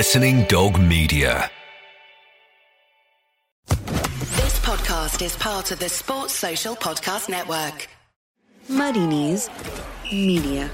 Listening Dog Media. This podcast is part of the Sports Social Podcast Network. Muddy Knees Media.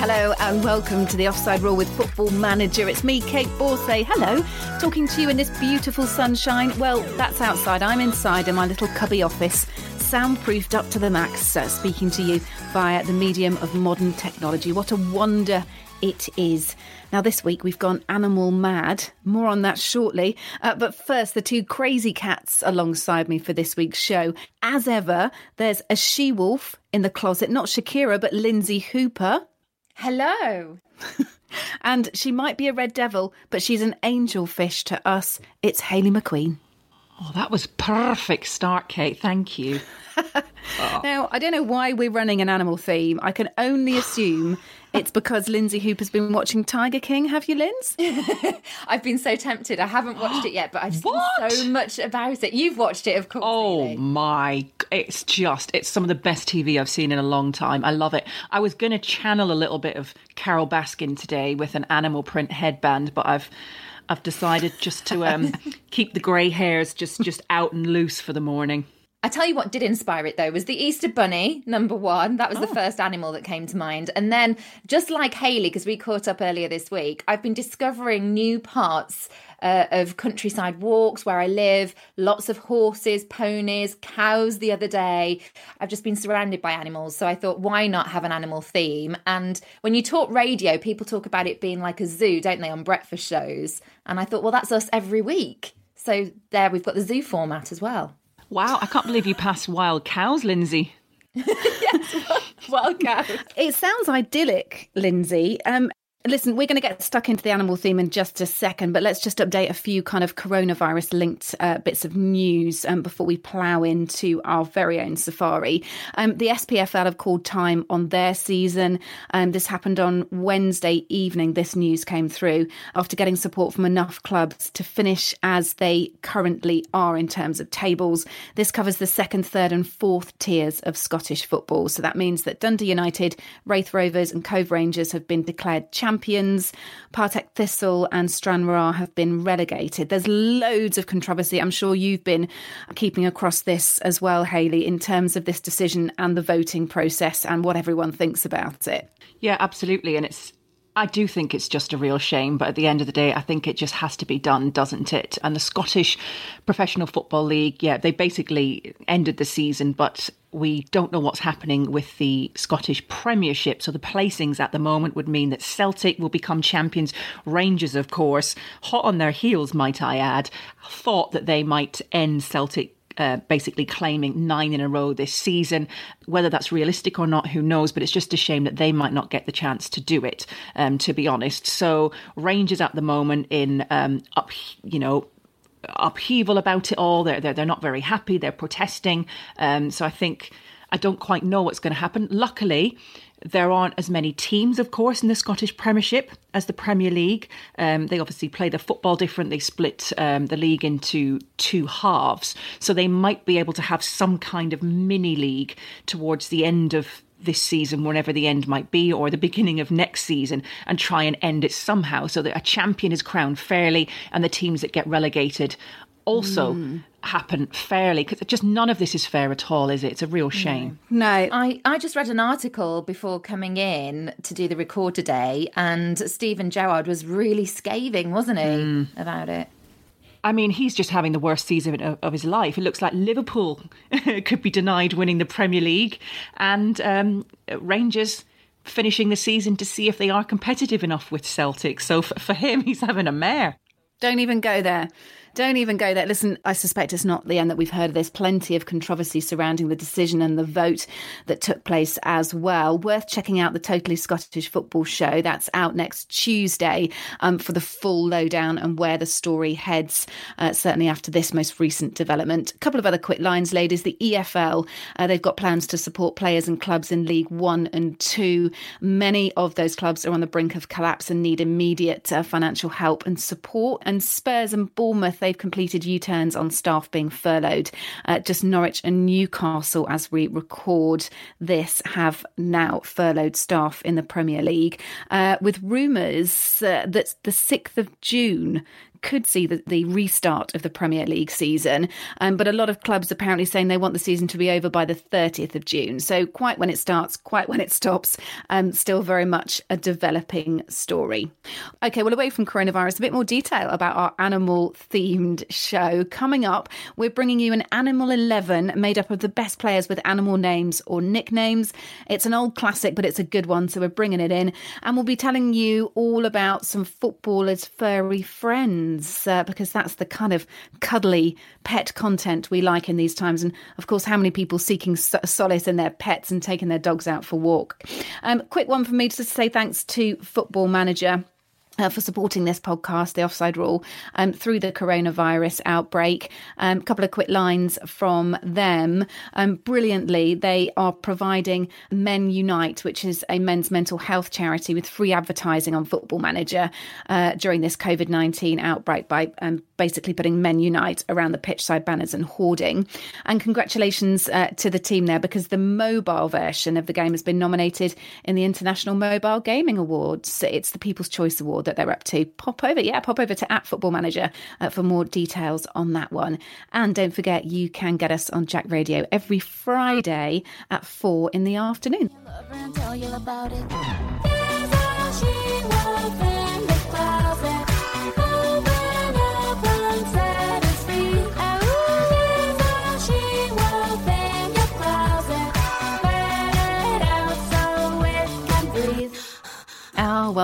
Hello and welcome to the Offside Rule with Football Manager. It's me, Kait Borsay. Hello, talking to you in this beautiful sunshine. Well, that's outside. I'm inside in my little cubby office, soundproofed up to the max, uh, speaking to you via the medium of modern technology. What a wonder it is. Now, this week we've gone animal mad. More on that shortly. Uh, but first, the two crazy cats alongside me for this week's show. As ever, there's a she wolf in the closet, not Shakira, but Lindsay Hooper. Hello. and she might be a red devil, but she's an angel fish to us. It's Hayley McQueen. Oh, that was perfect start, Kait. Thank you. Now, I don't know why we're running an animal theme. I can only assume it's because Lindsay Hooper's been watching Tiger King. Have you, Linz? I've been so tempted. I haven't watched it yet, but I've seen so much about it. You've watched it, of course. Oh Hayley. my, it's just, it's some of the best TV I've seen in a long time. I love it. I was going to channel a little bit of Carole Baskin today with an animal print headband, but I've. I've decided just to um, keep the grey hairs just, just out and loose for the morning. I tell you what did inspire it though was the Easter Bunny, number one. That was Oh. the first animal that came to mind. And then, just like Hayley, because we caught up earlier this week, I've been discovering new parts uh, of countryside walks where I live. Lots of horses, ponies, cows the other day. I've just been surrounded by animals. So I thought, why not have an animal theme? And when you talk radio, people talk about it being like a zoo, don't they, on breakfast shows? And I thought, well, that's us every week. So there we've got the zoo format as well. Wow, I can't believe you passed wild cows, Lindsay. Welcome. It sounds idyllic, Lindsay. Um, listen, we're going to get stuck into the animal theme in just a second, but let's just update a few kind of coronavirus linked uh, bits of news um, before we plough into our very own safari. Um, the SPFL have called time on their season. Um, this happened on Wednesday evening. This news came through after getting support from enough clubs to finish as they currently are in terms of tables. This covers the second, third, and fourth tiers of Scottish football. So that means that Dundee United, Raith Rovers, and Cove Rangers have been declared champions. Partick Thistle and Stranraer have been relegated. There's loads of controversy. I'm sure you've been keeping across this as well, Hayley, in terms of this decision and the voting process and what everyone thinks about it. Yeah, absolutely. And it's, I do think it's just a real shame, but at the end of the day, I think it just has to be done, doesn't it? And the Scottish Professional Football League, yeah, they basically ended the season, but we don't know what's happening with the Scottish Premiership. So the placings at the moment would mean that Celtic will become champions. Rangers, of course, hot on their heels, might I add, thought that they might end Celtic uh, basically claiming nine in a row this season. Whether that's realistic or not, who knows? But it's just a shame that they might not get the chance to do it, um, to be honest. So Rangers at the moment in um, up, you know, upheaval about it all. They're they're, they're not very happy. They're protesting. Um, so I think I don't quite know what's going to happen. Luckily. There aren't as many teams, of course, in the Scottish Premiership as the Premier League. Um, they obviously play the football different. They split um, the league into two halves. So they might be able to have some kind of mini league towards the end of this season, whenever the end might be, or the beginning of next season, and try and end it somehow so that a champion is crowned fairly and the teams that get relegated also happen fairly. Because just none of this is fair at all, is it? It's a real shame. No, I, I just read an article before coming in to do the record today, and Steven Gerrard was really scathing, wasn't he, about it? I mean, he's just having the worst season of, of his life. It looks like Liverpool could be denied winning the Premier League, and um, Rangers finishing the season to see if they are competitive enough with Celtic. So for, for him, he's having a mare. Don't even go there. Don't even go there. Listen, I suspect it's not the end that we've heard. There's plenty of controversy surrounding the decision and the vote that took place as well. Worth checking out the Totally Scottish Football Show. That's out next Tuesday um, for the full lowdown and where the story heads, uh, certainly after this most recent development. A couple of other quick lines, ladies. The EFL, uh, they've got plans to support players and clubs in League One and Two. Many of those clubs are on the brink of collapse and need immediate uh, financial help and support. And Spurs and Bournemouth they've completed U turns on staff being furloughed. Uh, just Norwich and Newcastle, as we record this, have now furloughed staff in the Premier League, uh, with rumours uh, that the 6th of June could see the, the restart of the Premier League season. Um, but a lot of clubs apparently saying they want the season to be over by the 30th of June. So quite when it starts, quite when it stops, um, still very much a developing story. Okay, well, away from coronavirus, a bit more detail about our animal themed show. Coming up, we're bringing you an Animal 11 made up of the best players with animal names or nicknames. It's an old classic, but it's a good one, so we're bringing it in. And we'll be telling you all about some footballers' furry friends uh, because that's the kind of cuddly pet content we like in these times. And of course, how many people seeking solace in their pets and taking their dogs out for walk? Um, quick one for me to say thanks to Football Manager uh, for supporting this podcast, The Offside Rule, um, through the coronavirus outbreak. A um, couple of quick lines from them. Um, brilliantly, they are providing Men Unite, which is a men's mental health charity, with free advertising on Football Manager uh, during this COVID 19 outbreak by um, basically putting Men Unite around the pitch side banners and hoarding. And congratulations uh, to the team there because the mobile version of the game has been nominated in the International Mobile Gaming Awards. It's the People's Choice Award that they're up to, pop over, yeah, pop over to at Football Manager uh, for more details on that one. And don't forget, you can get us on Jack Radio every Friday at four in the afternoon. Oh,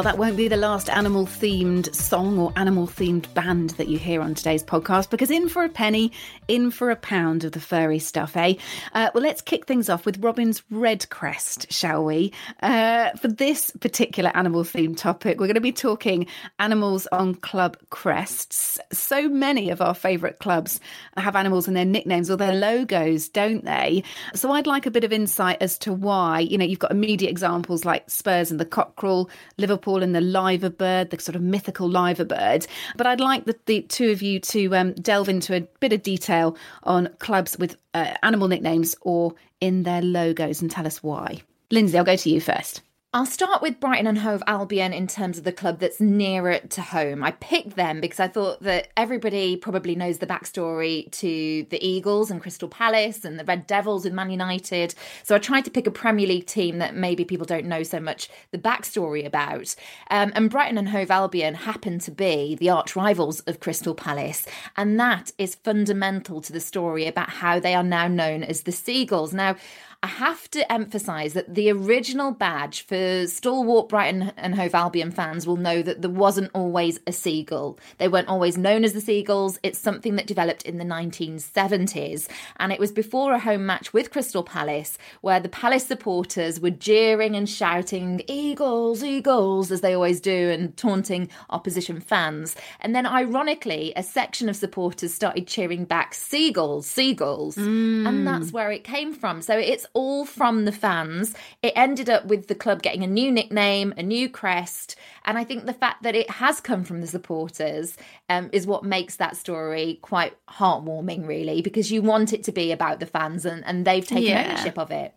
well, that won't be the last animal themed song or animal themed band that you hear on today's podcast because in for a penny, in for a pound of the furry stuff, eh? Uh, well, let's kick things off with Robin's Red Crest, shall we? Uh, for this particular animal themed topic, we're going to be talking animals on club crests. So many of our favourite clubs have animals in their nicknames or their logos, don't they? So I'd like a bit of insight as to why. You know, you've got immediate examples like Spurs and the cockerel. Liverpool and the liver bird, the sort of mythical liver bird. But I'd like the, the two of you to um, delve into a bit of detail on clubs with uh, animal nicknames or in their logos and tell us why. Lindsay, I'll go to you first. I'll start with Brighton and Hove Albion in terms of the club that's nearer to home. I picked them because I thought that everybody probably knows the backstory to the Eagles and Crystal Palace and the Red Devils with Man United. So I tried to pick a Premier League team that maybe people don't know so much the backstory about. Um, and Brighton and Hove Albion happen to be the arch rivals of Crystal Palace. And that is fundamental to the story about how they are now known as the Seagulls. Now, I have to emphasise that the original badge for stalwart Brighton and Hove Albion fans will know that there wasn't always a seagull. They weren't always known as the Seagulls. It's something that developed in the 1970s. And it was before a home match with Crystal Palace where the Palace supporters were jeering and shouting, Eagles, Eagles, as they always do, and taunting opposition fans. And then, ironically, a section of supporters started cheering back, Seagulls, Seagulls. Mm. And that's where it came from. So it's all from the fans. It ended up with the club getting a new nickname, a new crest, and I think the fact that it has come from the supporters um, is what makes that story quite heartwarming, really, because you want it to be about the fans and, and they've taken yeah. ownership of it.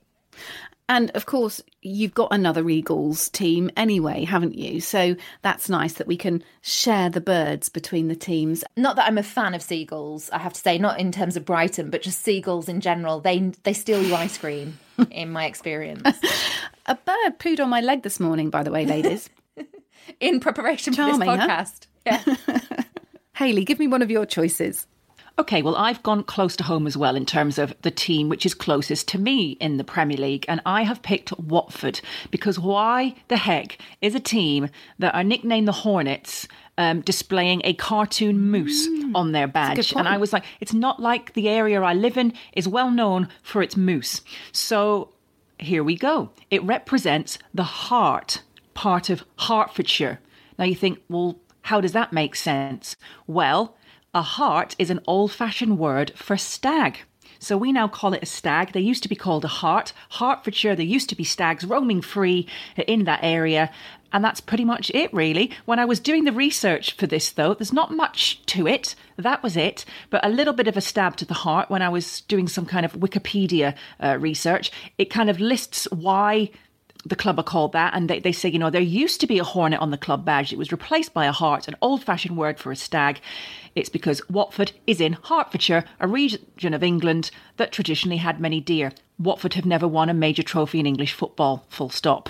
And of course, you've got another Eagles team anyway, haven't you? So that's nice that we can share the birds between the teams. Not that I'm a fan of seagulls, I have to say, not in terms of Brighton, but just seagulls in general. They they steal your ice cream, in my experience. a bird pooed on my leg this morning, by the way, ladies. in preparation Charming, for this podcast. Huh? Yeah. Hayley, give me one of your choices. Okay, well, I've gone close to home as well in terms of the team which is closest to me in the Premier League, and I have picked Watford because why the heck is a team that are nicknamed the Hornets um, displaying a cartoon moose mm, on their badge? And I was like, it's not like the area I live in is well known for its moose. So here we go. It represents the heart part of Hertfordshire. Now you think, well, how does that make sense? Well, a hart is an old fashioned word for stag. So we now call it a stag. They used to be called a hart. Hertfordshire, there used to be stags roaming free in that area. And that's pretty much it, really. When I was doing the research for this, though, there's not much to it. That was it. But a little bit of a stab to the heart when I was doing some kind of Wikipedia uh, research. It kind of lists why the club are called that. And they, they say, you know, there used to be a hornet on the club badge. It was replaced by a hart, an old fashioned word for a stag. It's because Watford is in Hertfordshire, a region of England that traditionally had many deer. Watford have never won a major trophy in English football, full stop.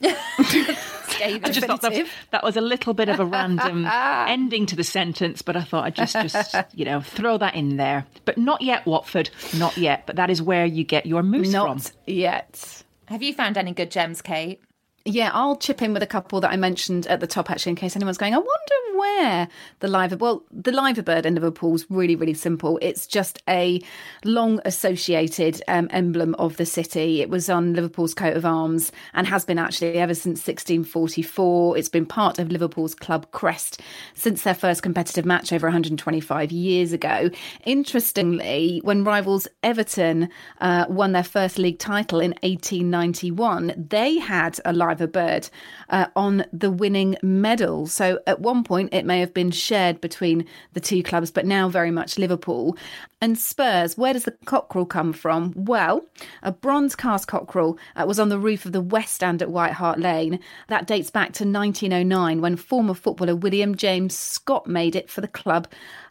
I just thought that was, that was, a little bit of a random ending to the sentence, but I thought I'd just, just you know, throw that in there. But not yet, Watford, not yet. But that is where you get your moose from. not from. yet. Have you found any good gems, Kait? Yeah, I'll chip in with a couple that I mentioned at the top, actually, in case anyone's going, I wonder where the liver. Well, the liver bird in Liverpool is really, really simple. It's just a long associated um, emblem of the city. It was on Liverpool's coat of arms and has been actually ever since 1644. It's been part of Liverpool's club crest since their first competitive match over 125 years ago. Interestingly, when rivals Everton uh, won their first league title in 1891, they had a liver bird uh, on the winning medal. So at one point, it may have been shared between the two clubs, but now very much Liverpool. And Spurs, where does the cockerel come from? Well, a bronze cast cockerel uh, was on the roof of the West Stand at White Hart Lane. That dates back to 1909 when former footballer William James Scott made it for the club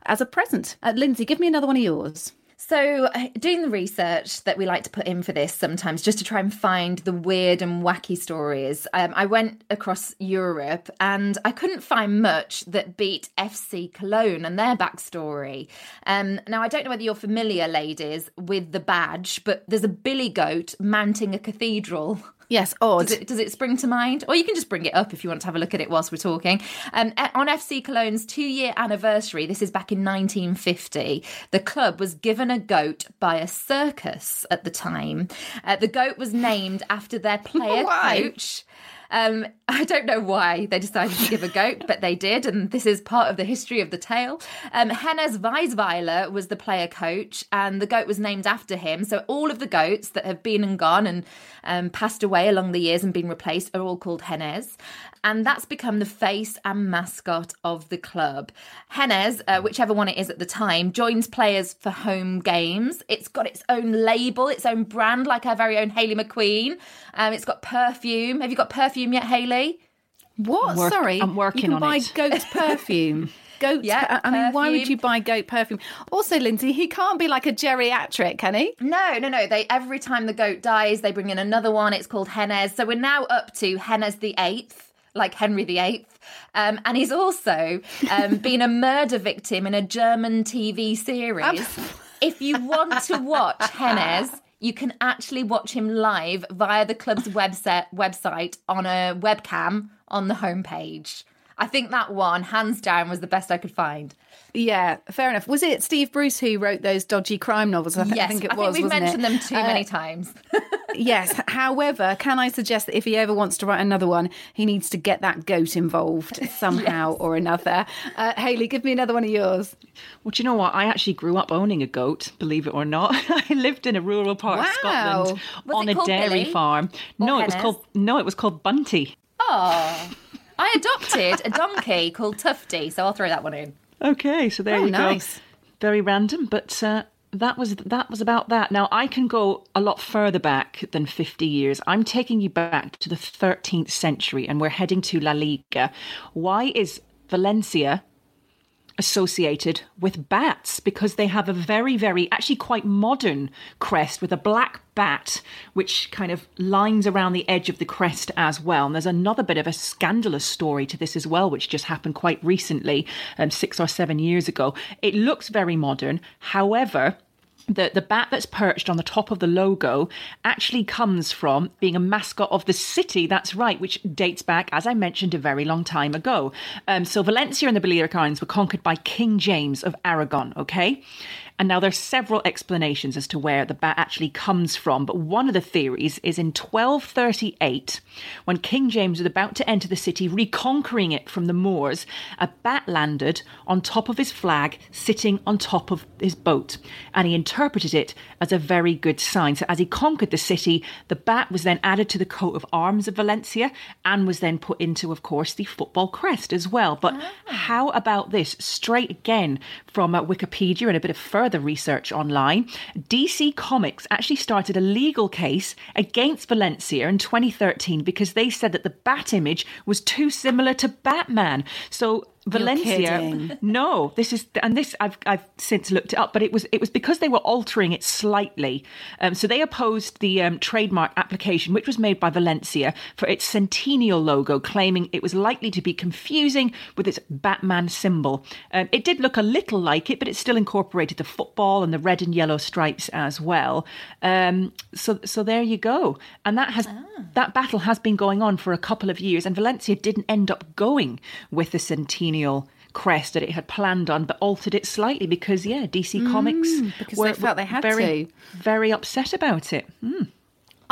as a present. Uh, Lindsay, give me another one of yours. So, uh, doing the research that we like to put in for this sometimes, just to try and find the weird and wacky stories, um, I went across Europe and I couldn't find much that beat FC Cologne and their backstory. Um, now, I don't know whether you're familiar, ladies, with the badge, but there's a billy goat mounting a cathedral. Yes, odd. Does it, does it, spring to mind? Or you can just bring it up if you want to have a look at it whilst we're talking. Um, on FC Cologne's two year anniversary, this is back in 1950, the club was given a goat by a circus at the time. Uh, the goat was named after their player coach. Um, I don't know why they decided to give a goat, but they did, and this is part of the history of the tale. Um, Hennes Weisweiler was the player coach, and the goat was named after him. So all of the goats that have been and gone and um, passed away along the years and been replaced are all called Hennes and that's become the face and mascot of the club. Hennes, uh, whichever one it is at the time, joins players for home games. It's got its own label, its own brand, like our very own Hayley McQueen. Um, it's got perfume. Have you got perfume yet, Hayley? What? Work, Sorry, I'm working you can on buy it. goat perfume. Goat. Yeah, I mean, why would you buy goat perfume? Also, Lindsay, he can't be like a geriatric, can he? No, no, no. They every time the goat dies, they bring in another one. It's called Hennes. So we're now up to Hennes the Eighth like Henry VIII. Um, and he's also um, been a murder victim in a German TV series. if you want to watch Hennes, you can actually watch him live via the club's website, website on a webcam on the homepage. I think that one, hands down, was the best I could find. Yeah, fair enough. Was it Steve Bruce who wrote those dodgy crime novels? I, th- yes, I think it I was. think we've mentioned it? them too Uh, many times. yes. However, can I suggest that if he ever wants to write another one, he needs to get that goat involved somehow or another. Uh, Hayley, give me another one of yours. Well, do you know what? I actually grew up owning a goat, believe it or not. I lived in a rural part of Scotland Was on a dairy Billy? farm. No, it was called no, it was called Bunty. Oh, I adopted a donkey called Tufty, so I'll throw that one in. Okay, so there Oh, you nice. go. Very random, but uh, that was that was about that. Now I can go a lot further back than 50 years. I'm taking you back to the 13th century and we're heading to La Liga. Why is Valencia associated with bats because they have a very, very, actually quite modern crest with a black bat, which kind of lines around the edge of the crest as well. And there's another bit of a scandalous story to this as well, which just happened quite recently, um, six or seven years ago. It looks very modern. However, the, the bat that's perched on the top of the logo actually comes from being a mascot of the city. That's right, which dates back, as I mentioned, a very long time ago. Um, so Valencia and the Balearic Islands were conquered by King James of Aragon, okay? And now there's several explanations as to where the bat actually comes from, but one of the theories is in 1238, when King James was about to enter the city, reconquering it from the Moors, a bat landed on top of his flag, sitting on top of his boat, and he interpreted it as a very good sign. So as he conquered the city, the bat was then added to the coat of arms of Valencia and was then put into, of course, the football crest as well. But how about this? Straight again from uh, Wikipedia and a bit of further research online. DC Comics actually started a legal case against Valencia in 2013 because they said that the bat image was too similar to Batman. So Valencia. No, this is and this I've I've since looked it up, but it was it was because they were altering it slightly. Um, so they opposed the um, trademark application, which was made by Valencia for its centennial logo, claiming it was likely to be confusing with its Batman symbol. Um, it did look a little like it, but it still incorporated the football and the red and yellow stripes as well. Um, so so there you go, and that has that battle has been going on for a couple of years, and Valencia didn't end up going with the centennial crest that it had planned on, but altered it slightly because, yeah, DC Comics mm, because they felt they had very, to. very upset about it. Mm.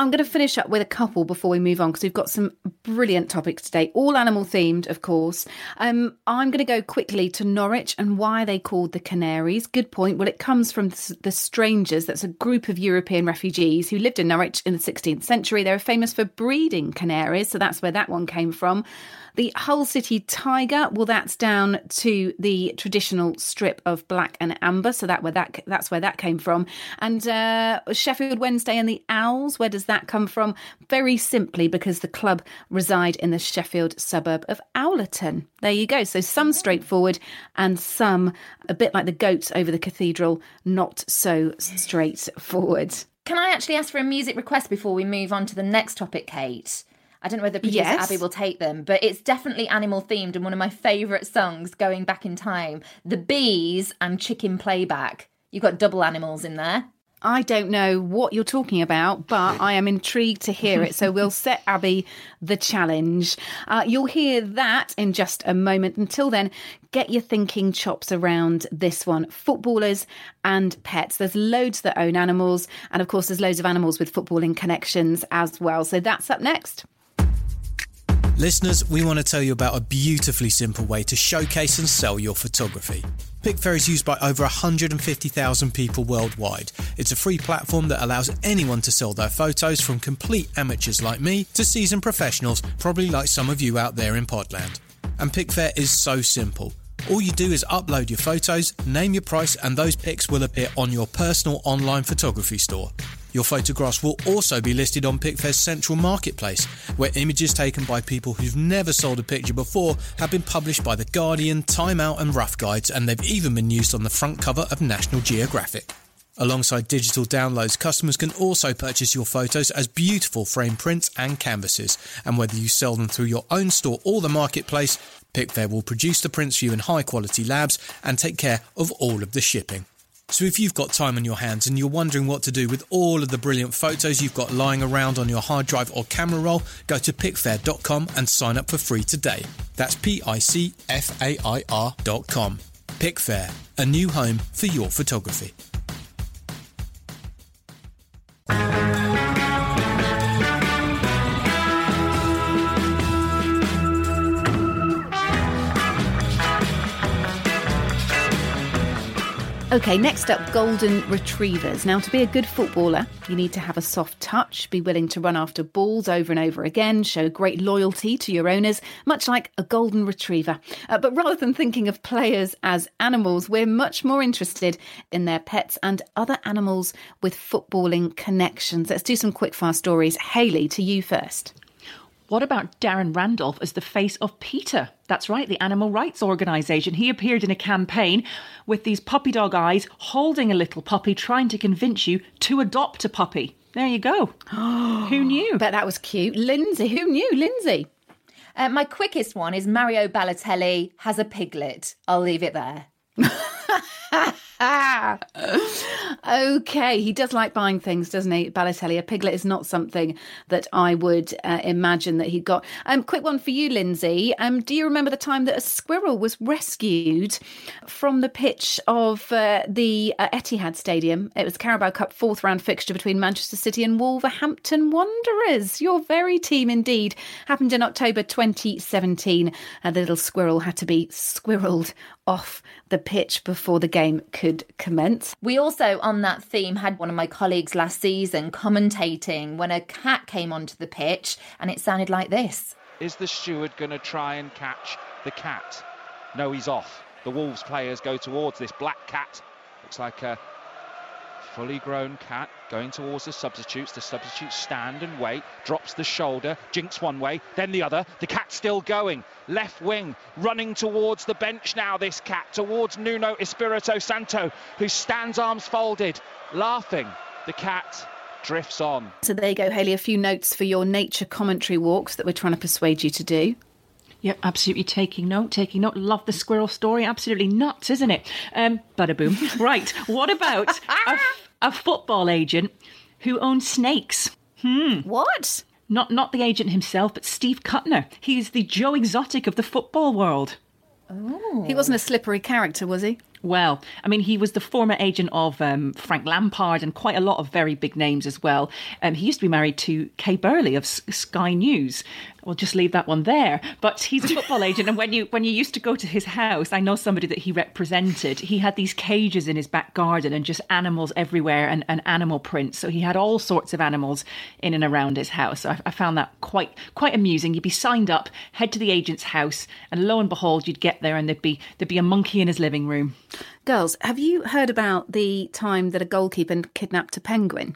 I'm going to finish up with a couple before we move on because we've got some brilliant topics today, all animal themed, of course. Um, I'm going to go quickly to Norwich and why they called the Canaries. Good point. Well, it comes from the Strangers. That's a group of European refugees who lived in Norwich in the 16th century. They were famous for breeding canaries, so that's where that one came from. The Hull City Tiger, well, that's down to the traditional strip of black and amber, so that where that that's where that came from. And uh, Sheffield Wednesday and the Owls, where does that come from? Very simply because the club reside in the Sheffield suburb of Owlerton. There you go. So some straightforward, and some a bit like the goats over the cathedral, not so straightforward. Can I actually ask for a music request before we move on to the next topic, Kait? I don't know whether producer Yes. Abby will take them, but it's definitely animal themed and one of my favourite songs going back in time. The Bees and Chicken Playback. You've got double animals in there. I don't know what you're talking about, but I am intrigued to hear it. So we'll set Abby the challenge. Uh, you'll hear that in just a moment. Until then, get your thinking chops around this one footballers and pets. There's loads that own animals. And of course, there's loads of animals with footballing connections as well. So that's up next. Listeners, we want to tell you about a beautifully simple way to showcase and sell your photography. Picfair is used by over 150,000 people worldwide. It's a free platform that allows anyone to sell their photos from complete amateurs like me to seasoned professionals, probably like some of you out there in Podland. And Picfair is so simple. All you do is upload your photos, name your price, and those pics will appear on your personal online photography store. Your photographs will also be listed on Picfair's central marketplace, where images taken by people who've never sold a picture before have been published by The Guardian, Time Out, and Rough Guides, and they've even been used on the front cover of National Geographic. Alongside digital downloads, customers can also purchase your photos as beautiful frame prints and canvases. And whether you sell them through your own store or the marketplace, Picfair will produce the prints for you in high quality labs and take care of all of the shipping. So if you've got time on your hands and you're wondering what to do with all of the brilliant photos you've got lying around on your hard drive or camera roll, go to picfair.com and sign up for free today. That's P I C F A I R.com. Picfair, a new home for your photography. Okay, next up, golden retrievers. Now, to be a good footballer, you need to have a soft touch, be willing to run after balls over and over again, show great loyalty to your owners, much like a golden retriever. Uh, but rather than thinking of players as animals, we're much more interested in their pets and other animals with footballing connections. Let's do some quick fire stories. Hayley, to you first. What about Darren Randolph as the face of PETA? That's right, the animal rights organisation. He appeared in a campaign with these puppy dog eyes, holding a little puppy, trying to convince you to adopt a puppy. There you go. Who knew? But that was cute. Lindsay, who knew? Lindsay. Uh, my quickest one is Mario Balotelli has a piglet. I'll leave it there. Okay, he does like buying things, doesn't he, Balotelli? A piglet is not something that I would uh, imagine that he got. Um, quick one for you, Lindsay. Um, do you remember the time that a squirrel was rescued from the pitch of uh, the uh, Etihad Stadium? It was Carabao Cup fourth round fixture between Manchester City and Wolverhampton Wanderers. Your very team, indeed. Happened in October 2017. Uh, the little squirrel had to be squirreled off the pitch before the game could commence. We also, on that theme, had one of my colleagues last season commentating when a cat came onto the pitch and it sounded like this. Is the steward going to try and catch the cat? No, he's off. The Wolves players go towards this black cat. Looks like a fully grown cat going towards the substitutes. The substitutes stand and wait, drops the shoulder, jinks one way, then the other. The cat's still going. Left wing, running towards the bench now, this cat, towards Nuno Espirito Santo, who stands arms folded, laughing. The cat drifts on. So there you go, Hayley. A few notes for your nature commentary walks that we're trying to persuade you to do. Yep, absolutely taking note, taking note. Love the squirrel story. Absolutely nuts, isn't it? Um, bada boom. right. What about a, a football agent who owns snakes? Hmm. What? Not not the agent himself, but Steve Kutner. He's the Joe Exotic of the football world. Oh. He wasn't a slippery character, was he? Well, I mean, he was the former agent of um, Frank Lampard and quite a lot of very big names as well. Um, he used to be married to Kay Burley of S- Sky News. We'll just leave that one there. But he's a football agent, and when you when you used to go to his house, I know somebody that he represented. He had these cages in his back garden and just animals everywhere and, and animal prints. So he had all sorts of animals in and around his house. So I, I found that quite quite amusing. You'd be signed up, head to the agent's house, and lo and behold, you'd get there and there'd be there'd be a monkey in his living room. Girls, have you heard about the time that a goalkeeper kidnapped a penguin?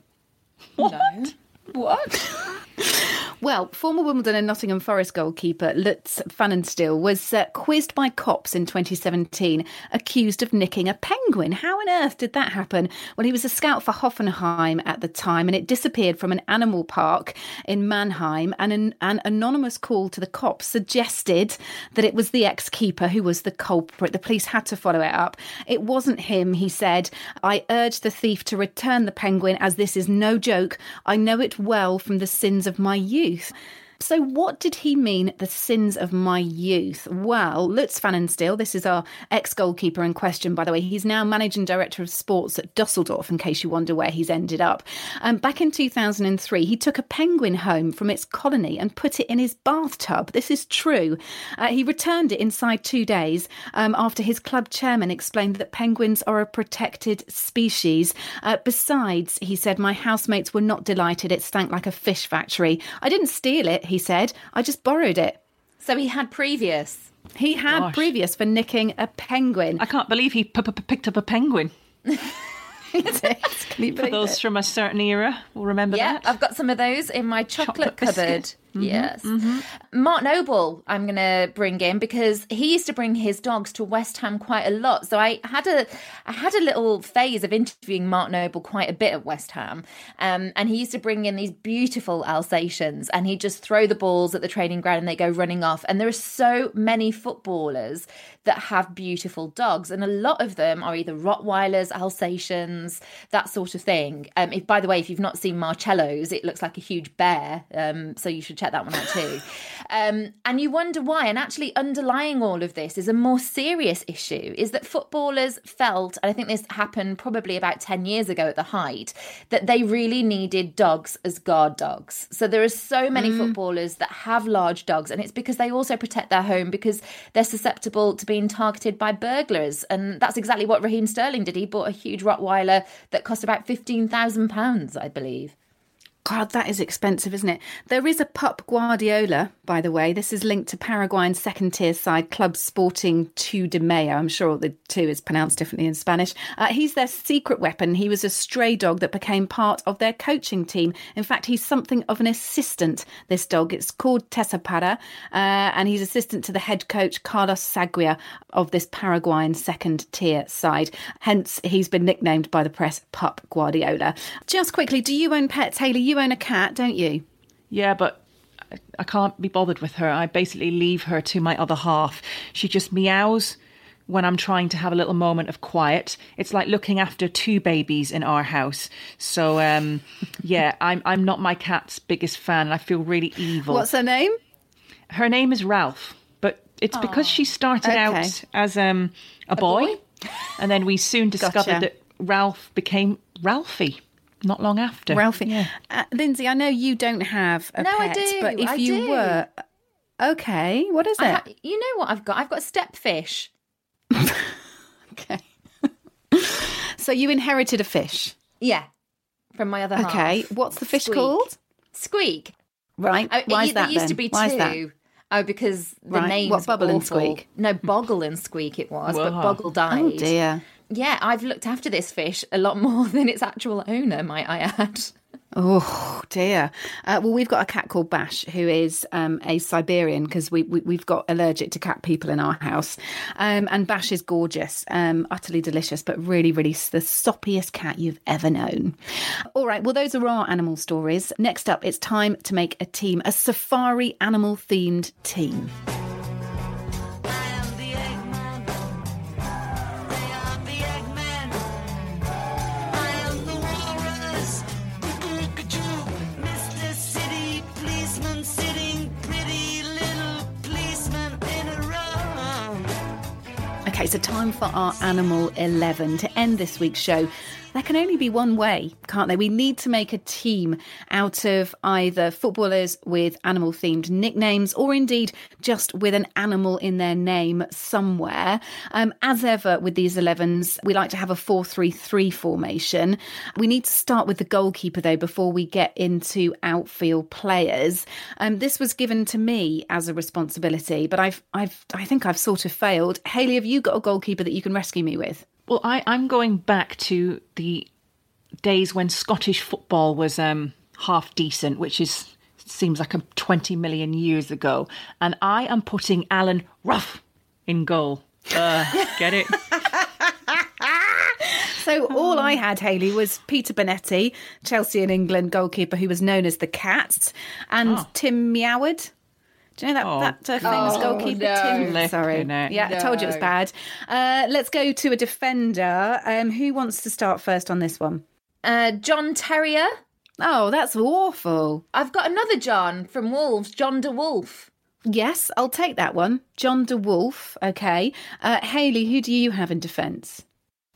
What? No. What? Well, former Wimbledon and Nottingham Forest goalkeeper Lutz Pfannenstiel was uh, quizzed by cops in 2017, accused of nicking a penguin. How on earth did that happen? Well, he was a scout for Hoffenheim at the time, and it disappeared from an animal park in Mannheim. And an, an anonymous call to the cops suggested that it was the ex-keeper who was the culprit. The police had to follow it up. It wasn't him, he said. I urge the thief to return the penguin, as this is no joke. I know it well from the sins of my youth youth. So, what did he mean, the sins of my youth? Well, Lutz Pfannenstiel, this is our ex goalkeeper in question, by the way. He's now managing director of sports at Dusseldorf, in case you wonder where he's ended up. Um, back in 2003, he took a penguin home from its colony and put it in his bathtub. This is true. Uh, he returned it inside two days um, after his club chairman explained that penguins are a protected species. Uh, besides, he said, my housemates were not delighted. It stank like a fish factory. I didn't steal it he said. I just borrowed it. So he had previous. He had Gosh. previous for nicking a penguin. I can't believe he p- p- picked up a penguin. Can you For those it? from a certain era will remember Yeah, that. I've got some of those in my chocolate, Chocolate biscuit. Cupboard. yes. Mark Noble, I'm going to bring in because he used to bring his dogs to West Ham quite a lot. So I had a I had a little phase of interviewing Mark Noble quite a bit at West Ham. Um, and he used to bring in these beautiful Alsatians and he'd just throw the balls at the training ground and they go running off. And there are so many footballers that have beautiful dogs. And a lot of them are either Rottweilers, Alsatians, that sort of thing. Um, if, by the way, if you've not seen Marcello's, it looks like a huge bear. Um, so you should check that one out too. Um, and you wonder why. And actually, underlying all of this is a more serious issue is that footballers felt, and I think this happened probably about 10 years ago at the height, that they really needed dogs as guard dogs. So there are so many footballers that have large dogs, and it's because they also protect their home because they're susceptible to being targeted by burglars. And that's exactly what Raheem Sterling did. He bought a huge Rottweiler that cost about £15,000, I believe. God, that is expensive, isn't it? There is a pup Guardiola, by the way. This is linked to Paraguayan second tier side Club Sporting Two de Mayo. I'm sure the two is pronounced differently in Spanish. Uh, he's their secret weapon. He was a stray dog that became part of their coaching team. In fact, he's something of an assistant, this dog. It's called Tessa Para, uh, and he's assistant to the head coach Carlos Saguia of this Paraguayan second tier side. Hence, he's been nicknamed by the press Pup Guardiola. Just quickly, do you own pets, Hayley? You own a cat, don't you? Yeah, but I- I can't be bothered with her. I basically leave her to my other half. She just meows, when I'm trying to have a little moment of quiet. It's like looking after two babies in our house. So um, yeah, I'm I'm not my cat's biggest fan. I feel really evil. What's her name? Her name is Ralph, but it's because she started Okay. out as um, a, boy, and then we soon discovered Gotcha. that Ralph became Ralphie not long after. Ralphie. Uh, Lindsay, I know you don't have a No, I pet, do, but if I you do. were. Okay, what is it? ha- you know what I've got? I've got a stepfish. okay. so you inherited a fish. Yeah, from my other half. Okay, what's the fish Squeak. called? Squeak. Right. Oh, Why it, is that there used then? to be Why two. that? Oh, because the Right. names What, Bubble were and. Squeak? No, Boggle and Squeak it was, but Whoa. Boggle died. Oh dear. Yeah, I've looked after this fish a lot more than its actual owner, might I add. Oh dear. Uh, well, we've got a cat called Bash who is um, a Siberian because we, we we've got allergic to cat people in our house, um, and Bash is gorgeous, um, utterly delicious, but really, really the soppiest cat you've ever known. All right. Well, those are our animal stories. Next up, it's time to make a team, a safari animal themed team. So time for our Animal 11 to end this week's show. There can only be one way, can't there? We need to make a team out of either footballers with animal themed nicknames or indeed just with an animal in their name somewhere. Um, as ever with these 11s, we like to have a 4 3 3 formation. We need to start with the goalkeeper though before we get into outfield players. Um, this was given to me as a responsibility, but I've, I've, I think I've sort of failed. Hayley, have you got a goalkeeper that you can rescue me with? Well, I, I'm going back to the days when Scottish football was um, half decent, which is seems like a 20 million years ago. And I am putting Alan Rough in goal. Uh, get it? So all I had, Hayley, was Peter Bonetti, Chelsea and England goalkeeper, who was known as the Cats, and Tim Meoward. Do you know that Oh, that uh, famous Oh, goalkeeper? no. Tim. Flipping Sorry, it. yeah, I told you it was bad. Uh, let's go to a defender. Um, who wants to start first on this one? Uh, John Terrier. Oh, that's awful. I've got another John from Wolves, John de Wolf. Yes, I'll take that one. John DeWolf. Okay, uh, Hayley, who do you have in defence?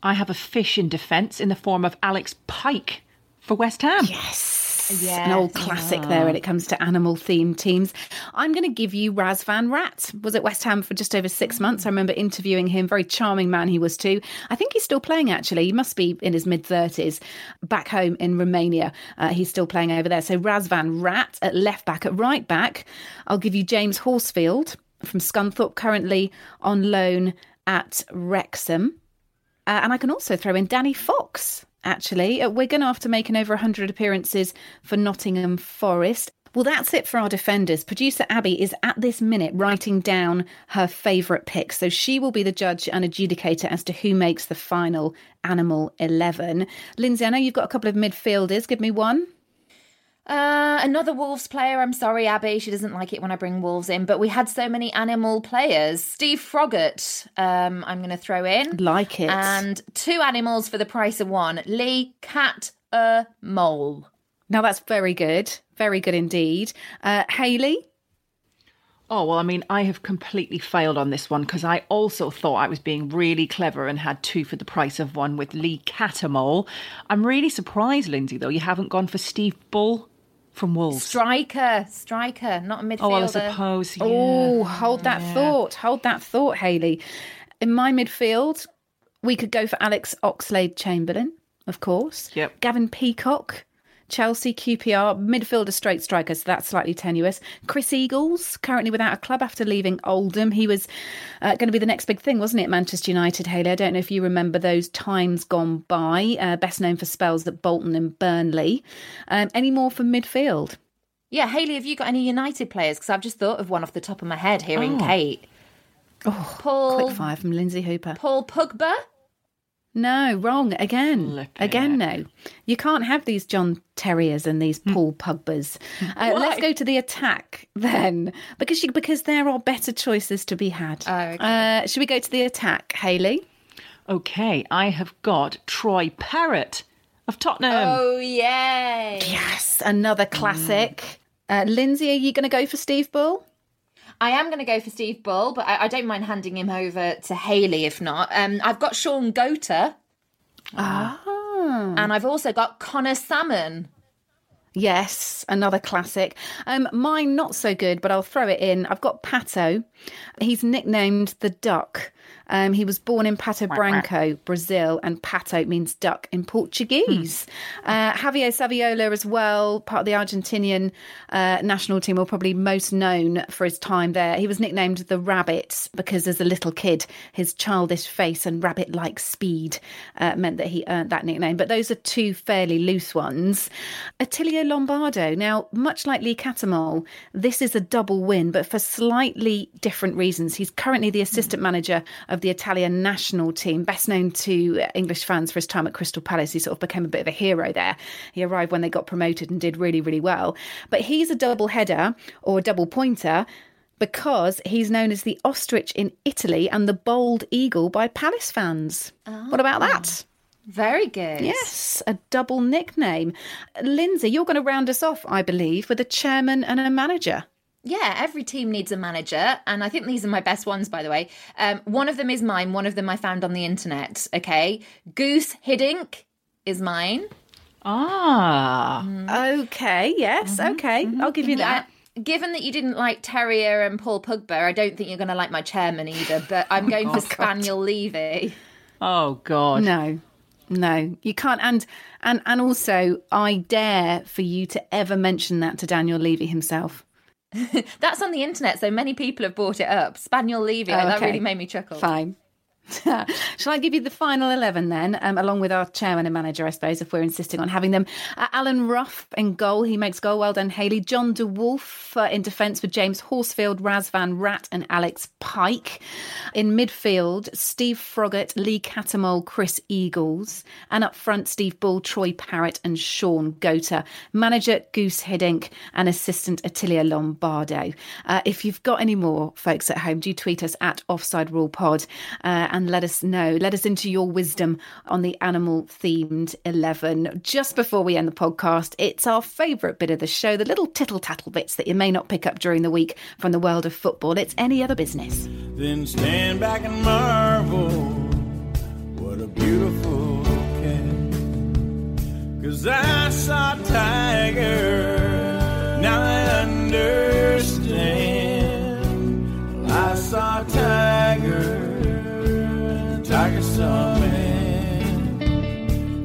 I have a fish in defence in the form of Alex Pike for West Ham. Yes. An old classic there when it comes to animal themed teams. I'm going to give you Razvan Rat. Was at West Ham for just over six months. I remember interviewing him. Very charming man he was too. I think he's still playing actually. He must be in his mid 30s. Back home in Romania, uh, he's still playing over there. So Razvan Rat at left back. At right back, I'll give you James Horsfield from Scunthorpe, currently on loan at Wrexham. Uh, and I can also throw in Danny Fox, actually, at Wigan after making over 100 appearances for Nottingham Forest. Well, that's it for our defenders. Producer Abby is at this minute writing down her favourite picks. So she will be the judge and adjudicator as to who makes the final Animal 11. Lindsay, I know you've got a couple of midfielders. Give me one. Uh, another Wolves player. I'm sorry, Abby. She doesn't like it when I bring Wolves in, but we had so many animal players. Steve Froggatt, um, I'm going to throw in. Like it. And two animals for the price of one Lee, cat, a mole. Now that's very good. Very good indeed. Uh, Hayley? Oh, well, I mean, I have completely failed on this one because I also thought I was being really clever and had two for the price of one with Lee Cattermole. I'm really surprised, Lindsay, though, you haven't gone for Steve Bull from Wolves. Striker, striker, not a oh, midfielder. oh, well, I suppose. Yeah. Oh, hold that thought. Hold that thought, Hayley. In my midfield, we could go for Alex Oxlade Chamberlain, of course. Yep. Gavin Peacock, Chelsea QPR, midfielder straight striker, so that's slightly tenuous. Chris Eagles, currently without a club after leaving Oldham. He was uh, going to be the next big thing, wasn't it, Manchester United, Hayley? I don't know if you remember those times gone by. Uh, best known for spells at Bolton and Burnley. Um, any more for midfield? Yeah, Hayley, have you got any United players? Because I've just thought of one off the top of my head hearing Oh. Kait. Oh, Paul, Quick fire from Lindsay Hooper. Paul Pugba. No, wrong again. Flipping again, heck. no. You can't have these John Terriers and these Paul Pugbas. Uh, let's go to the attack then, because you, because there are better choices to be had. Oh, okay. uh, should we go to the attack, Hayley? Okay, I have got Troy Parrott of Tottenham. Oh, yay. Yes, another classic. Uh, Lindsay, are you going to go for Steve Bull? I am going to go for Steve Bull, but I, I don't mind handing him over to Hayley if not. Um, I've got Shaun Goater, Ah, and I've also got Connor Salmon. yes, another classic. Um, mine not so good, but I'll throw it in. I've got Pato. He's nicknamed the Duck. Um, he was born in Pato Branco, Brazil, and Pato means duck in Portuguese. Uh, Javier Saviola as well, part of the Argentinian uh, national team, or probably most known for his time there. He was nicknamed the Rabbit because as a little kid, his childish face and rabbit-like speed uh, meant that he earned that nickname. But those are two fairly loose ones. Attilio Lombardo. Now, much like Lee Cattermole, this is a double win, but for slightly different reasons. He's currently the assistant manager of the Italian national team, best known to English fans for his time at Crystal Palace. He sort of became a bit of a hero there. He arrived when they got promoted and did really, really well. But he's a double header or a double pointer because he's known as the ostrich in Italy and the bold eagle by Palace fans. What about that? Ah, very good. Yes, a double nickname. Lynsey, you're going to round us off, I believe, with a chairman and a manager. Yeah, every team needs a manager, and I think these are my best ones, by the way. Um, one of them is mine. One of them I found on the internet. Okay, Goose Hiddink is mine. Ah, Okay, yes, okay. I'll give you that. Uh, given that you didn't like Terrier and Paul Pugba, I don't think you're going to like my chairman either. But I'm going for Spaniel Levy. oh God. No. No, you can't and and and also I dare for you to ever mention that to Daniel Levy himself. That's on the internet, so many people have brought it up. Spaniel Levy. Oh, that okay. really made me chuckle. Fine. Shall I give you the final 11 then, um, along with our chairman and manager, I suppose, if we're insisting on having them? Uh, Alan Rough in goal. He makes goal. Well done, Hayley. John de Wolf uh, in defence with James Horsfield, Razvan Rat, and Alex Pike. In midfield, Steve Froggatt, Lee Cattermole, Chris Eagles. And up front, Steve Bull, Troy Parrott, and Shaun Goater. Manager, Goose Hiddink, and assistant, Attilio Lombardo. Uh, if you've got any more folks at home, do tweet us at Offside Rule Pod. Uh, and let us know. Let us into your wisdom on the animal themed 11. Just before we end the podcast, it's our favourite bit of the show, the little tittle tattle bits that you may not pick up during the week from the world of football. It's any other business. Then stand back and marvel. What a beautiful cat. Cause I saw tiger. Now I understand.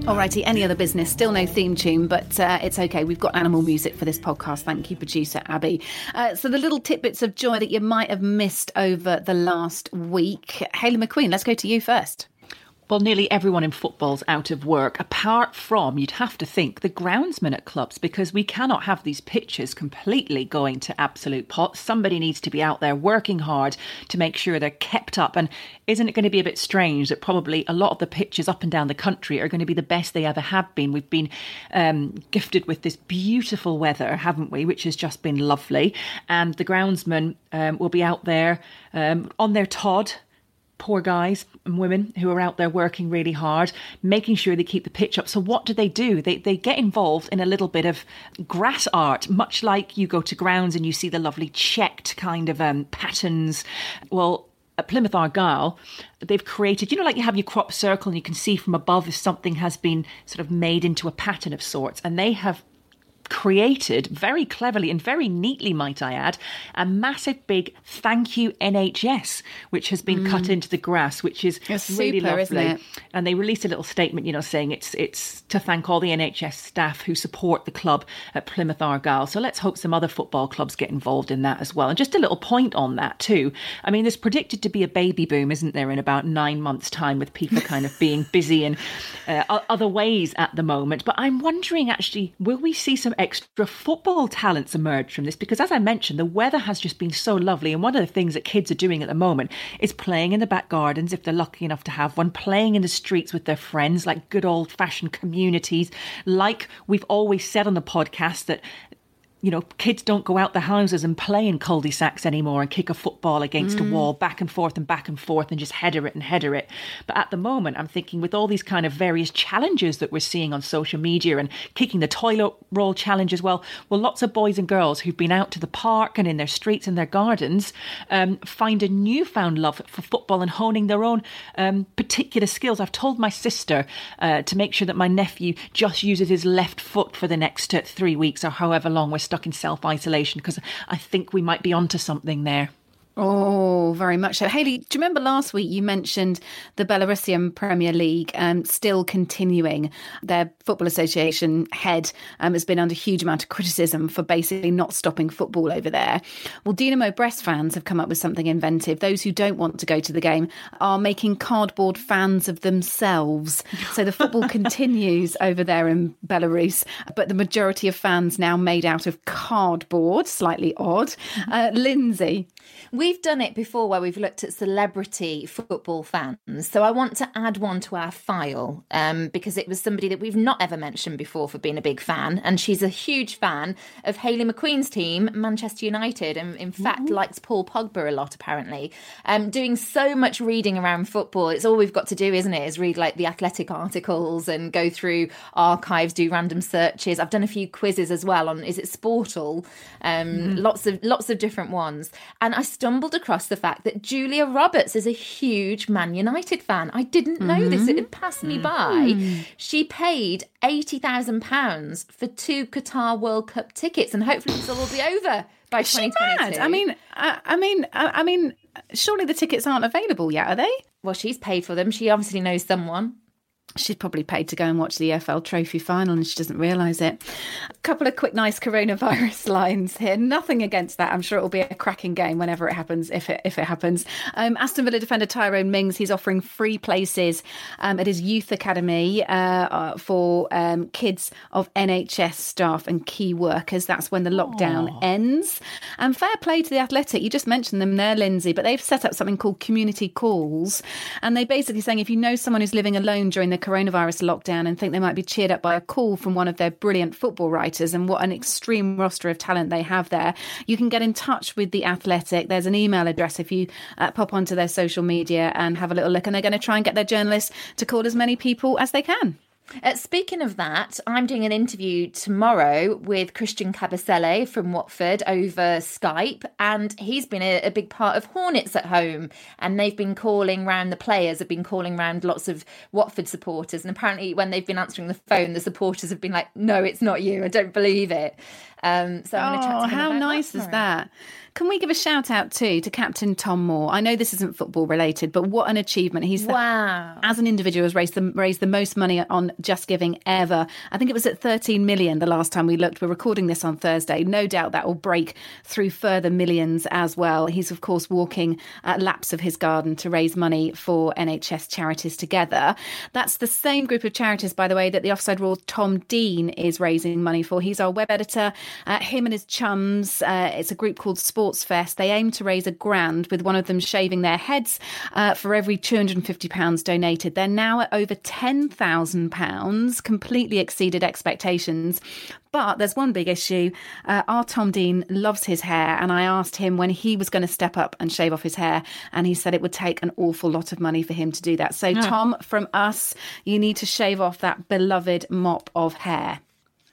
Alrighty, any other business? Still no theme tune, but uh, it's okay. We've got animal music for this podcast. Thank you, producer Abby. Uh, so, the little tidbits of joy that you might have missed over the last week. Hayley McQueen, let's go to you first. Well, nearly everyone in football's out of work, apart from, you'd have to think, the groundsmen at clubs, because we cannot have these pitches completely going to absolute pot. Somebody needs to be out there working hard to make sure they're kept up. And isn't it going to be a bit strange that probably a lot of the pitches up and down the country are going to be the best they ever have been? We've been um, gifted with this beautiful weather, haven't we? Which has just been lovely. And the groundsmen um, will be out there um, on their Todd poor guys and women who are out there working really hard, making sure they keep the pitch up. So what do they do? They they get involved in a little bit of grass art, much like you go to grounds and you see the lovely checked kind of um, patterns. Well. At Plymouth Argyle, they've created, you know, like you have your crop circle and you can see from above if something has been sort of made into a pattern of sorts. And they have created very cleverly and very neatly, might I add, a massive big thank you NHS, which has been cut into the grass, which is It's really super, lovely. isn't it? And they released a little statement, you know, saying it's it's to thank all the NHS staff who support the club at Plymouth Argyle. So let's hope some other football clubs get involved in that as well. And just a little point on that too. I mean, there's predicted to be a baby boom, isn't there, in about nine months' time, with people kind of being busy in uh, other ways at the moment. But I'm wondering, actually, will we see some some extra football talents emerge from this because, as I mentioned, the weather has just been so lovely. And one of the things that kids are doing at the moment is playing in the back gardens, if they're lucky enough to have one, playing in the streets with their friends, like good old fashioned communities. Like we've always said on the podcast, that you know, kids don't go out the houses and play in cul-de-sacs anymore and kick a football against mm. a wall back and forth and back and forth and just header it and header it. But at the moment, I'm thinking with all these kind of various challenges that we're seeing on social media and kicking the toilet roll challenge as well, well, lots of boys and girls who've been out to the park and in their streets and their gardens um, find a newfound love for football and honing their own um, particular skills. I've told my sister uh, to make sure that my nephew just uses his left foot for the next uh, three weeks or however long we're stuck in self isolation because I think we might be onto something there. Oh, very much so. Hayley, do you remember last week you mentioned the Belarusian Premier League um, still continuing? Their Football Association head um, has been under huge amount of criticism for basically not stopping football over there. Well, Dinamo Brest fans have come up with something inventive. Those who don't want to go to the game are making cardboard fans of themselves. So the football continues over there in Belarus, but the majority of fans now made out of cardboard, slightly odd. Uh, Lynsey. We've done it before where we've looked at celebrity football fans. So I want to add one to our file um, because it was somebody that we've not ever mentioned before for being a big fan. And she's a huge fan of Hayley McQueen's team, Manchester United, and in fact mm-hmm. likes Paul Pogba a lot, apparently. Um, doing so much reading around football. It's all we've got to do, isn't it? Is read like the athletic articles and go through archives, do random searches. I've done a few quizzes as well on is it Sporcle? Um, mm-hmm. Lots of lots of different ones. And I stumbled across the fact that Julia Roberts is a huge Man United fan. I didn't know mm-hmm. this, it had passed me mm-hmm. by. She paid £80,000 for two Qatar World Cup tickets, and hopefully this will all be over by is 2022. I mean, I, I mean, I, I mean, surely the tickets aren't available yet, are they? Well, she's paid for them. She obviously knows someone she's probably paid to go and watch the EFL Trophy final and she doesn't realise it. A couple of quick, nice coronavirus lines here. Nothing against that. I'm sure it will be a cracking game whenever it happens, if it if it happens. Um, Aston Villa defender Tyrone Mings, he's offering free places um, at his youth academy uh, uh, for um, kids of NHS staff and key workers. That's when the lockdown Aww. ends. And fair play to the Athletic. You just mentioned them there, Lynsey, but they've set up something called community calls, and they're basically saying if you know someone who's living alone during the coronavirus lockdown and think they might be cheered up by a call from one of their brilliant football writers and what an extreme roster of talent they have there, you can get in touch with The Athletic. There's an email address if you uh, pop onto their social media and have a little look, and they're going to try and get their journalists to call as many people as they can. Uh, speaking of that, I'm doing an interview tomorrow with Christian Kabasele from Watford over Skype, and he's been a, a, big part of Hornets at home. And they've been calling round the players, have been calling round lots of Watford supporters. And apparently, when they've been answering the phone, the supporters have been like, "No, it's not you. I don't believe it." Um, so I'm going to chat to him. Oh, how nice that is that? Can we give a shout out too to Captain Tom Moore? I know this isn't football related, but what an achievement! He's wow. The, as an individual has raised the raised the most money on Just Giving ever. I think it was at 13 million the last time we looked. We're recording this on Thursday. No doubt that will break through further millions as well. He's of course walking at laps of his garden to raise money for NHS charities together. That's the same group of charities, by the way, that the Offside Rule Tom Dean is raising money for. He's our web editor. Uh, him and his chums. Uh, it's a group called Sports Fest. They aim to raise a grand, with one of them shaving their heads uh, for every £250 donated. They're now at over £10,000, completely exceeded expectations. But there's one big issue. Uh, our Tom Dean loves his hair, and I asked him when he was going to step up and shave off his hair, and he said it would take an awful lot of money for him to do that. So, yeah. Tom, from us, you need to shave off that beloved mop of hair.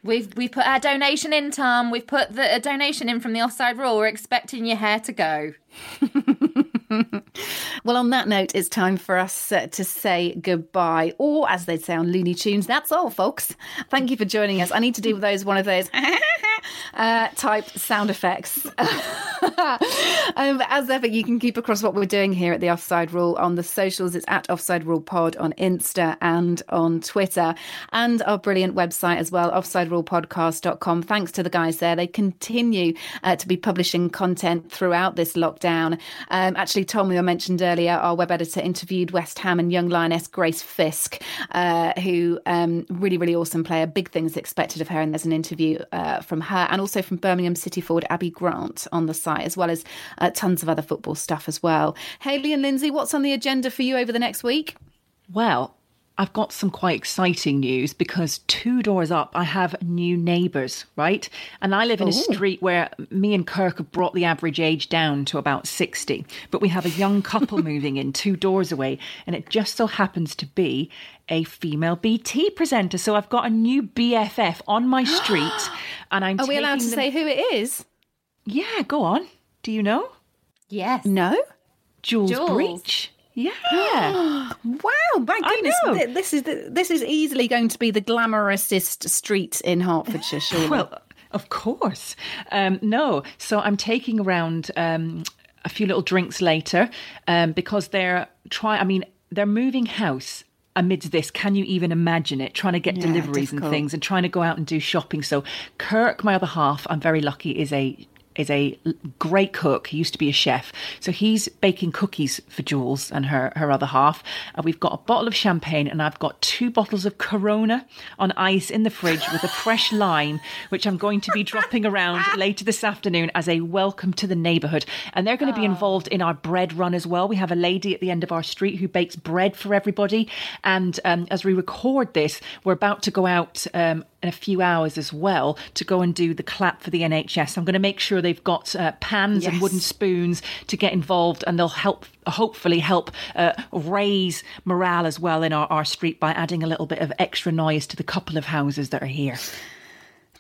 We've we've put our donation in, Tom. We've put the a donation in from the offside rule. We're expecting your hair to go. well, on that note, it's time for us uh, to say goodbye, or as they'd say on Looney Tunes, that's all, folks. Thank you for joining us. I need to do those one of those uh, type sound effects. um, as ever, you can keep across what we're doing here at the Offside Rule on the socials. It's at Offside Rule Pod on Insta and on Twitter, and our brilliant website as well, offsiderulepodcast.com. Thanks to the guys there. They continue uh, to be publishing content throughout this lockdown. Um, actually, Tom, we mentioned earlier, our web editor interviewed West Ham and young lioness Grace Fisk, uh, who um, really, really awesome player. Big things expected of her, and there's an interview uh, from her, and also from Birmingham City forward Abbi Grant on the site, as well as uh, tons of other football stuff as well. Hayley and Lynsey, what's on the agenda for you over the next week? Well, I've got some quite exciting news because two doors up, I have new neighbours, right? And I live in a oh. street where me and Kirk have brought the average age down to about 60. But we have a young couple moving in two doors away, and it just so happens to be a female BT presenter. So I've got a new BFF on my street, and I'm. Are we allowed to them- say who it is? Yeah, go on. Do you know? Yes. No. Jules, Jules. Breach. Yeah. Wow, my I goodness! Th- This is the, this is easily going to be the glamorousest street in Hertfordshire. Surely. Well, of course. Um, no. So I'm taking around um, a few little drinks later um, because they're try. I mean, they're moving house amidst this. Can you even imagine it? Trying to get Yeah, deliveries and things, and trying to go out and do shopping. So Kirk, my other half, I'm very lucky, is a is a great cook. He used to be a chef. So he's baking cookies for Jules and her, her other half. And we've got a bottle of champagne and I've got two bottles of Corona on ice in the fridge with a fresh lime, which I'm going to be dropping around later this afternoon as a welcome to the neighbourhood. And they're going to be involved in our bread run as well. We have a lady at the end of our street who bakes bread for everybody. And um, as we record this, we're about to go out um, in a few hours as well to go and do the clap for the NHS. I'm going to make sure they've got uh, pans and wooden spoons to get involved, and they'll help, hopefully, help uh, raise morale as well in our, our street by adding a little bit of extra noise to the couple of houses that are here.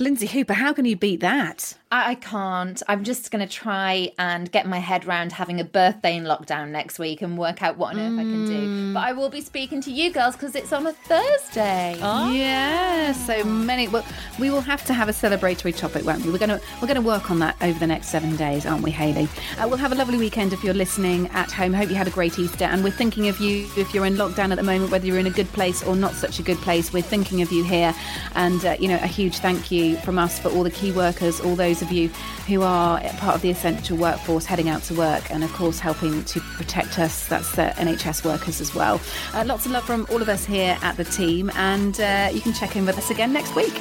Lynsey Hooper, how can you beat that? I, I can't. I'm just going to try and get my head round having a birthday in lockdown next week and work out what on earth I can do. But I will be speaking to you girls because it's on a Thursday. Yeah, so many. Well, we will have to have a celebratory topic, won't we? We're gonna we're gonna work on that over the next seven days, aren't we, Hayley? Uh, we'll have a lovely weekend if you're listening at home. Hope you had a great Easter, and we're thinking of you if you're in lockdown at the moment, whether you're in a good place or not such a good place. We're thinking of you here, and uh, you know, a huge thank you from us for all the key workers, all those of you who are part of the essential workforce heading out to work, and of course helping to protect us. That's uh, NHS workers as well. Uh, lots of love from all of us here at the team, and uh, you can check in with us again next week.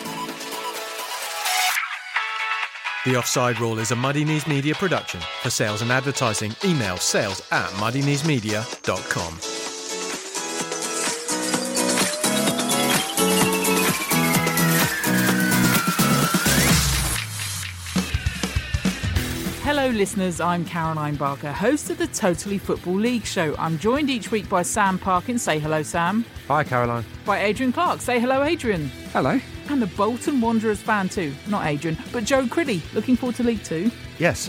The Offside Rule is a Muddy Knees Media production. For sales and advertising, email sales at muddykneesmedia.com. Hello, listeners. I'm Caroline Barker, host of the Totally Football League show. I'm joined each week by Sam Parkin. Say hello, Sam. Hi, Caroline. By Adrian Clark. Say hello, Adrian. Hello. And a Bolton Wanderers fan too. Not Adrian, but Joe Criddy. Looking forward to League Two. Yes.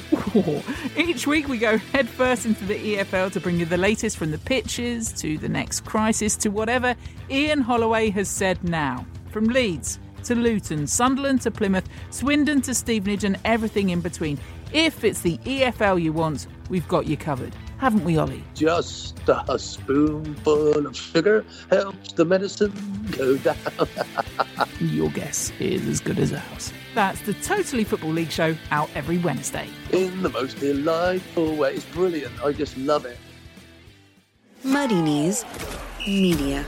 Each week we go headfirst into the EFL to bring you the latest from the pitches to the next crisis to whatever Ian Holloway has said now. From Leeds to Luton, Sunderland to Plymouth, Swindon to Stevenage, and everything in between. If it's the EFL you want, we've got you covered. Haven't we, Ollie? Just a spoonful of sugar helps the medicine go down. Your guess is as good as ours. That's the Totally Football League show out every Wednesday. In the most delightful way. It's brilliant. I just love it. Muddy Knees Media.